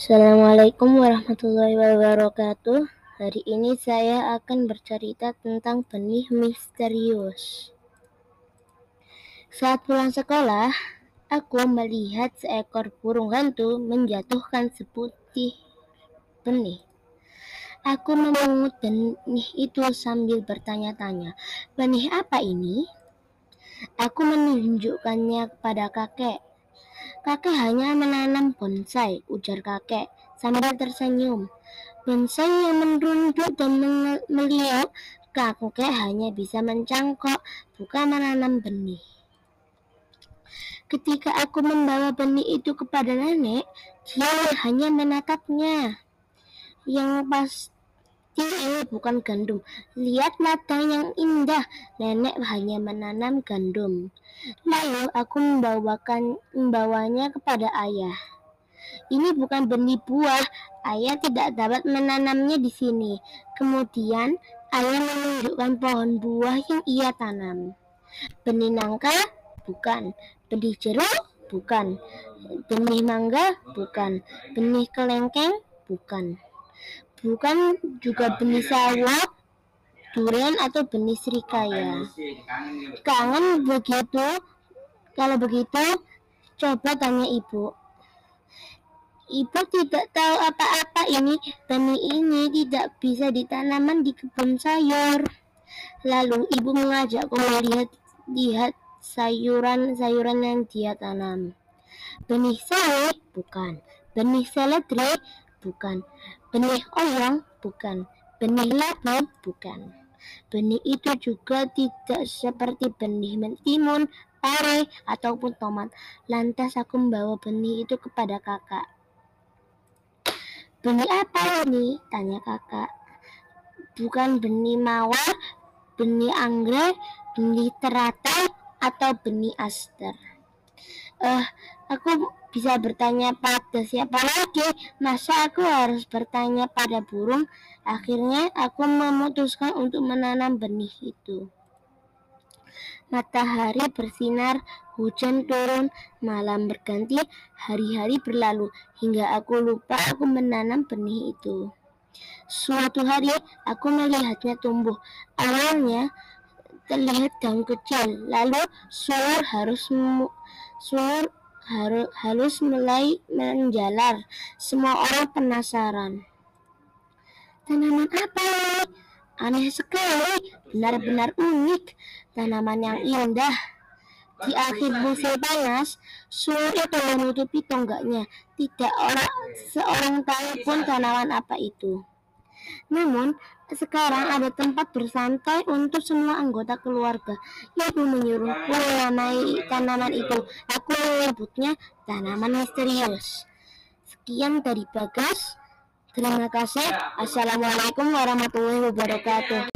Assalamualaikum warahmatullahi wabarakatuh. Hari ini saya akan bercerita tentang benih misterius. Saat pulang sekolah, aku melihat seekor burung hantu menjatuhkan seputih benih. Aku memungut benih itu sambil bertanya-tanya, "Benih apa ini?" Aku menunjukkannya kepada kakek. Kakek hanya menanam bonsai, ujar kakek sambil tersenyum. Bonsai yang merunduk dan meliuk, kakek hanya bisa mencangkok, bukan menanam benih. Ketika aku membawa benih itu kepada nenek, dia hanya menatapnya. Yang pasti ini bukan gandum. Lihat ladang yang indah. Nenek hanya menanam gandum. Lalu aku membawakan membawanya kepada ayah. Ini bukan benih buah. Ayah tidak dapat menanamnya di sini. Kemudian ayah menunjukkan pohon buah yang ia tanam. Benih nangka? Bukan. Benih jeruk? Bukan. Benih mangga? Bukan. Benih kelengkeng? Bukan. Bukan juga benih sawo, durian atau benih serikaya. Kangen begitu? Kalau begitu, coba tanya ibu. Ibu tidak tahu apa-apa ini. Benih ini tidak bisa ditanaman di kebun sayur. Lalu ibu mengajakku melihat lihat sayuran-sayuran yang dia tanam. Benih sawi? Bukan. Benih seledri? Bukan. Benih oyong? Bukan. Benih labu? Bukan. Benih itu juga tidak seperti benih mentimun, pare, ataupun tomat. Lantas aku membawa benih itu kepada kakak. Benih apa ini? Tanya kakak. Bukan benih mawar, benih anggrek, benih teratai, atau benih aster. Uh, aku bisa bertanya pada siapa lagi? Masa aku harus bertanya pada burung? Akhirnya aku memutuskan untuk menanam benih itu. Matahari bersinar, hujan turun, malam berganti, hari-hari berlalu, hingga aku lupa aku menanam benih itu. Suatu hari aku melihatnya tumbuh. Awalnya terlihat daun kecil, lalu suar harus suar halus mulai menjalar. Semua orang penasaran. Tanaman apa ini? Aneh sekali, benar-benar unik, tanaman yang indah. Di akhir musim panas, suhu itu menutupi tonggaknya. Tidak orang seorang tahu pun tanaman apa itu. Namun, sekarang ada tempat bersantai untuk semua anggota keluarga. Ibu menyuruhku menamai tanaman itu. Aku menyebutnya tanaman misterius. Sekian dari Bagas. Terima kasih. Assalamualaikum warahmatullahi wabarakatuh.